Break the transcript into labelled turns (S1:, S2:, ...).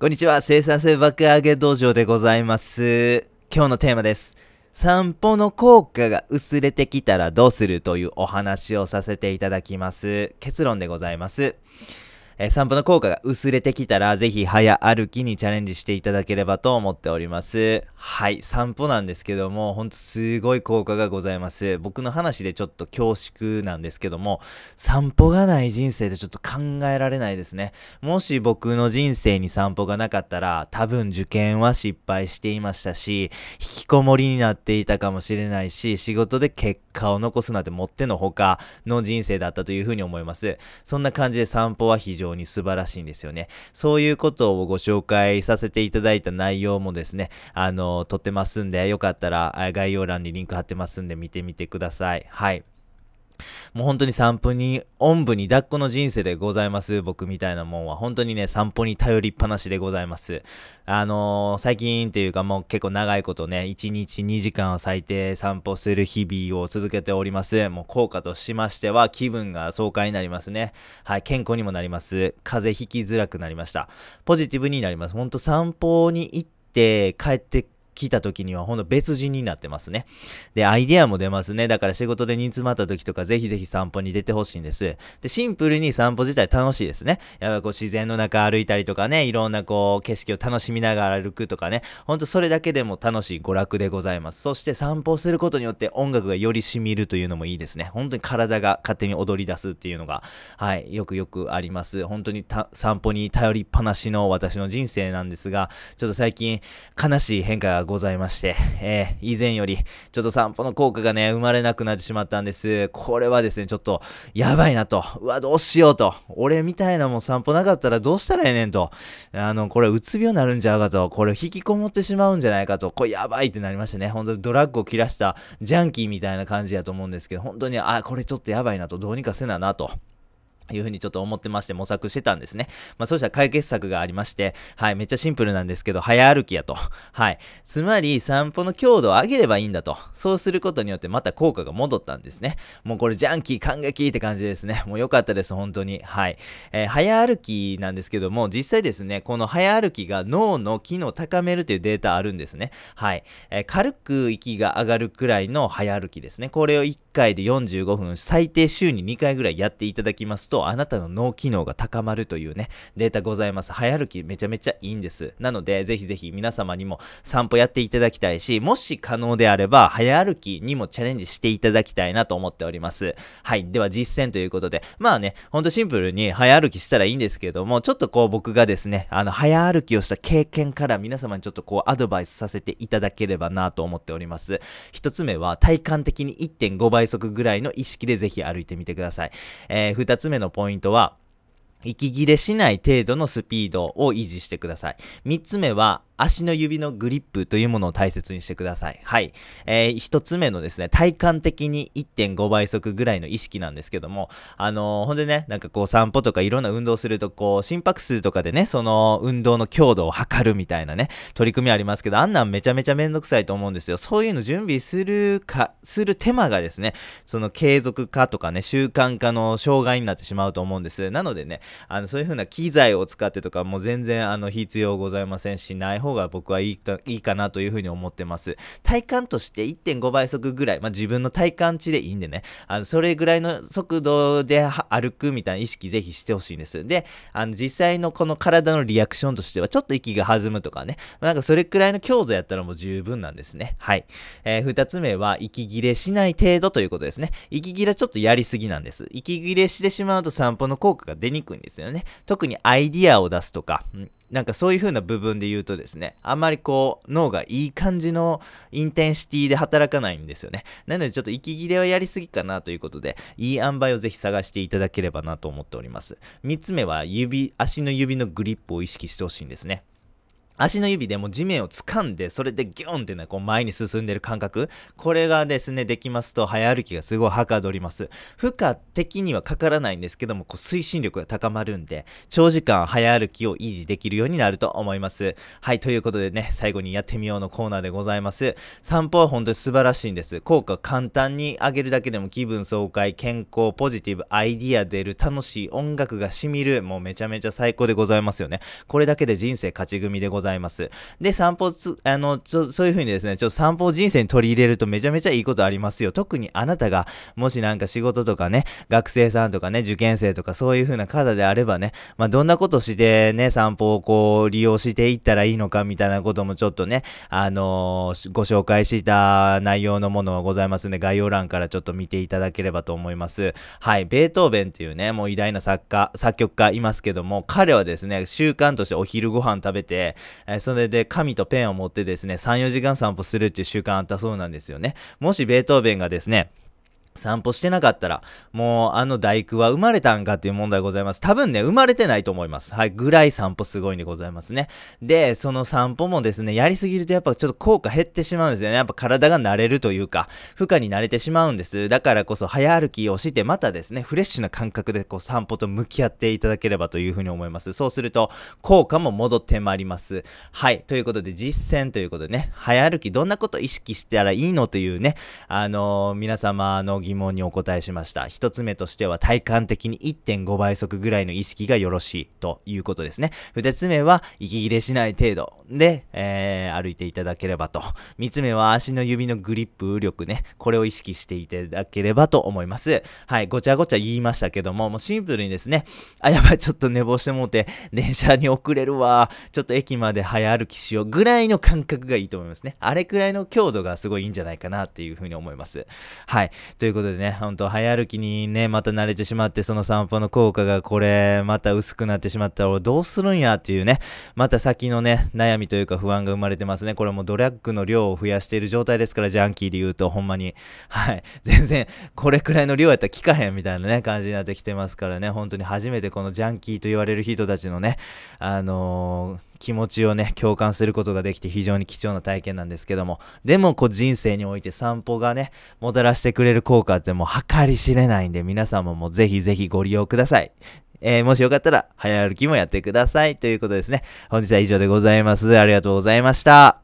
S1: こんにちは、生産性爆上げ道場でございます。今日のテーマです。散歩の効果が薄れてきたらどうするというお話をさせていただきます。結論でございます。え散歩の効果が薄れてきたら、ぜひ早歩きにチャレンジしていただければと思っております。はい、散歩なんですけども、ほんとすごい効果がございます。僕の話でちょっと恐縮なんですけども、散歩がない人生でちょっと考えられないですね。もし僕の人生に散歩がなかったら、多分受験は失敗していましたし、引きこもりになっていたかもしれないし、仕事で結果を残すなんてもってのほかの人生だったというふうに思います。そんな感じで散歩は非常に素晴らしいんですよね。そういうことをご紹介させていただいた内容もですね、あの、撮ってますんで、よかったら概要欄にリンク貼ってますんで見てみてください。はい。もう本当に散歩に、おんぶに抱っこの人生でございます。僕みたいなもんは。本当にね、散歩に頼りっぱなしでございます。あのー最近っていうかもう結構長いことね、1日2時間を最低散歩する日々を続けております。もう効果としましては気分が爽快になりますね。はい、健康にもなります。風邪ひきづらくなりました。ポジティブになります。ほんと散歩に行って帰って来た時にはほんと別人になってますね。で、アイデアも出ますね。だから仕事で煮詰まった時とかぜひぜひ散歩に出てほしいんです。で、シンプルに散歩自体楽しいですね。やっぱこう自然の中歩いたりとかね、いろんなこう景色を楽しみながら歩くとかね、ほんとそれだけでも楽しい娯楽でございます。そして散歩することによって音楽がより染みるというのもいいですね。本当に体が勝手に踊り出すっていうのが、はい、よくよくあります。本当に散歩に頼りっぱなしの私の人生なんですが、ちょっと最近悲しい変化がございまして、えー以前よりちょっと散歩の効果がね、生まれなくなってしまったんです。これはですね、ちょっとやばいなと。うわ、どうしようと。俺みたいなもん散歩なかったらどうしたらええねんと。あの、これうつ病になるんちゃうかと。これ引きこもってしまうんじゃないかと。これやばいってなりましてね。本当にドラッグを切らしたジャンキーみたいな感じやと思うんですけど、本当に、あ、これちょっとやばいなと。どうにかせななと。いうふうにちょっと思ってまして模索してたんですね。まあそうしたら解決策がありまして、はい、めっちゃシンプルなんですけど、早歩きやと。はい。つまり散歩の強度を上げればいいんだと。そうすることによってまた効果が戻ったんですね。もうこれジャンキー感激って感じですね。もう良かったです、本当に。はい。えー早歩きなんですけども、実際ですね、この早歩きが脳の機能を高めるというデータあるんですね。はい。えー軽く息が上がるくらいの早歩きですね。これを1回で45分、最低週に2回ぐらいやっていただきますと、あなたの脳機能が高まるというね、データございます。早歩きめちゃめちゃいいんです。なので、ぜひぜひ皆様にも散歩やっていただきたいし、もし可能であれば、早歩きにもチャレンジしていただきたいなと思っております。はい。では実践ということで、まあね、ほんとシンプルに早歩きしたらいいんですけども、ちょっとこう僕がですね、あの、早歩きをした経験から皆様にちょっとこうアドバイスさせていただければなと思っております。一つ目は体感的に1.5倍速ぐらいの意識でぜひ歩いてみてください。えー、二つ目のポイントは、息切れしない程度のスピードを維持してください。三つ目は、足の指のグリップというものを大切にしてください。はい。えー、一つ目のですね、体感的に1.5倍速ぐらいの意識なんですけども、あのーほんでね、なんかこう散歩とかいろんな運動すると、こう、心拍数とかでね、その運動の強度を測るみたいなね、取り組みありますけど、あんなんめちゃめちゃめんどくさいと思うんですよ。そういうの準備するか、する手間がですね、その継続化とかね、習慣化の障害になってしまうと思うんです。なのでね、あの、そういう風な機材を使ってとか、も全然、あの、必要ございませんし、ない方方が僕はいいといいかなという風に思ってます。体感として1.5倍速ぐらい、まあ、自分の体感値でいいんでね、あの、それぐらいの速度で歩くみたいな意識ぜひしてほしいんです。で、あの、実際のこの体のリアクションとしては、ちょっと息が弾むとかね、なんかそれくらいの強度やったらもう十分なんですね。はい。えー二つ目は、息切れしない程度ということですね。息切れちょっとやりすぎなんです。息切れしてしまうと散歩の効果が出にくいんですよね。特にアイディアを出すとか、なんかそういう風な部分で言うとですね、あんまりこう、脳がいい感じのインテンシティで働かないんですよね。なのでちょっと息切れはやりすぎかなということで、いい塩梅をぜひ探していただければなと思っております。3つ目は指、足の指のグリップを意識してほしいんですね。足の指でも地面を掴んで、それでギュンってね、こう前に進んでる感覚。これがですね、できますと、早歩きがすごいはかどります。負荷的にはかからないんですけども、こう推進力が高まるんで、長時間早歩きを維持できるようになると思います。はい、ということでね、最後にやってみようのコーナーでございます。散歩は本当に素晴らしいんです。効果簡単に上げるだけでも気分爽快、健康、ポジティブ、アイディア出る、楽しい、音楽が染みる、もうめちゃめちゃ最高でございますよね。これだけで人生勝ち組でございます。でで、散歩つ、あの、ちょ、そういう風にですね、ちょっと散歩を人生に取り入れるとめちゃめちゃいいことありますよ。特にあなたが、もしなんか仕事とかね、学生さんとかね、受験生とかそういう風な方であればね、まあ、どんなことしてね、散歩をこう、利用していったらいいのかみたいなこともちょっとね、あのー、ご紹介した内容のものがございますので、概要欄からちょっと見ていただければと思います。はい、ベートーベンっていうね、もう偉大な作家、作曲家いますけども、彼はですね、習慣としてお昼ご飯食べて、えー、それで紙とペンを持ってですね、3、4時間散歩するっていう習慣あったそうなんですよね。もしベートーベンがですね、散歩してなかったら、もうあの大工は生まれたんかっていう問題ございます。多分ね、生まれてないと思います。はい、ぐらい散歩すごいんでございますね。で、その散歩もですね、やりすぎるとやっぱちょっと効果減ってしまうんですよね。やっぱ体が慣れるというか、負荷に慣れてしまうんです。だからこそ早歩きをして、またですね、フレッシュな感覚でこう散歩と向き合っていただければというふうに思います。そうすると、効果も戻ってまいります。はい、ということで実践ということでね、早歩きどんなこと意識したらいいのというね、あのー、皆様の疑問にお答えしました。一つ目としては体感的に1.5倍速ぐらいの意識がよろしいということですね。二つ目は息切れしない程度で、えー、歩いていただければと。三つ目は足の指のグリップ力ね。これを意識していただければと思います。はい、ごちゃごちゃ言いましたけども、もうシンプルにですね、あ、やばい、ちょっと寝坊してもうて、電車に遅れるわ。ちょっと駅まで早歩きしようぐらいの感覚がいいと思いますね。あれくらいの強度がすごいいいんじゃないかなっていうふうに思います。はい。ということでね、ほんと早歩きにね、また慣れてしまって、その散歩の効果がこれ、また薄くなってしまったら、どうするんやっていうね、また先のね、悩みというか不安が生まれてますね。これもドラッグの量を増やしている状態ですから、ジャンキーで言うと、ほんまに。はい。全然、これくらいの量やったら効かへんみたいなね、感じになってきてますからね、本当に初めてこのジャンキーと言われる人たちのね、あのー気持ちをね、共感することができて非常に貴重な体験なんですけども、でもこう人生において散歩がね、もたらしてくれる効果ってもう計り知れないんで、皆様もぜひぜひご利用ください。えー、もしよかったら、早歩きもやってください。ということですね。本日は以上でございます。ありがとうございました。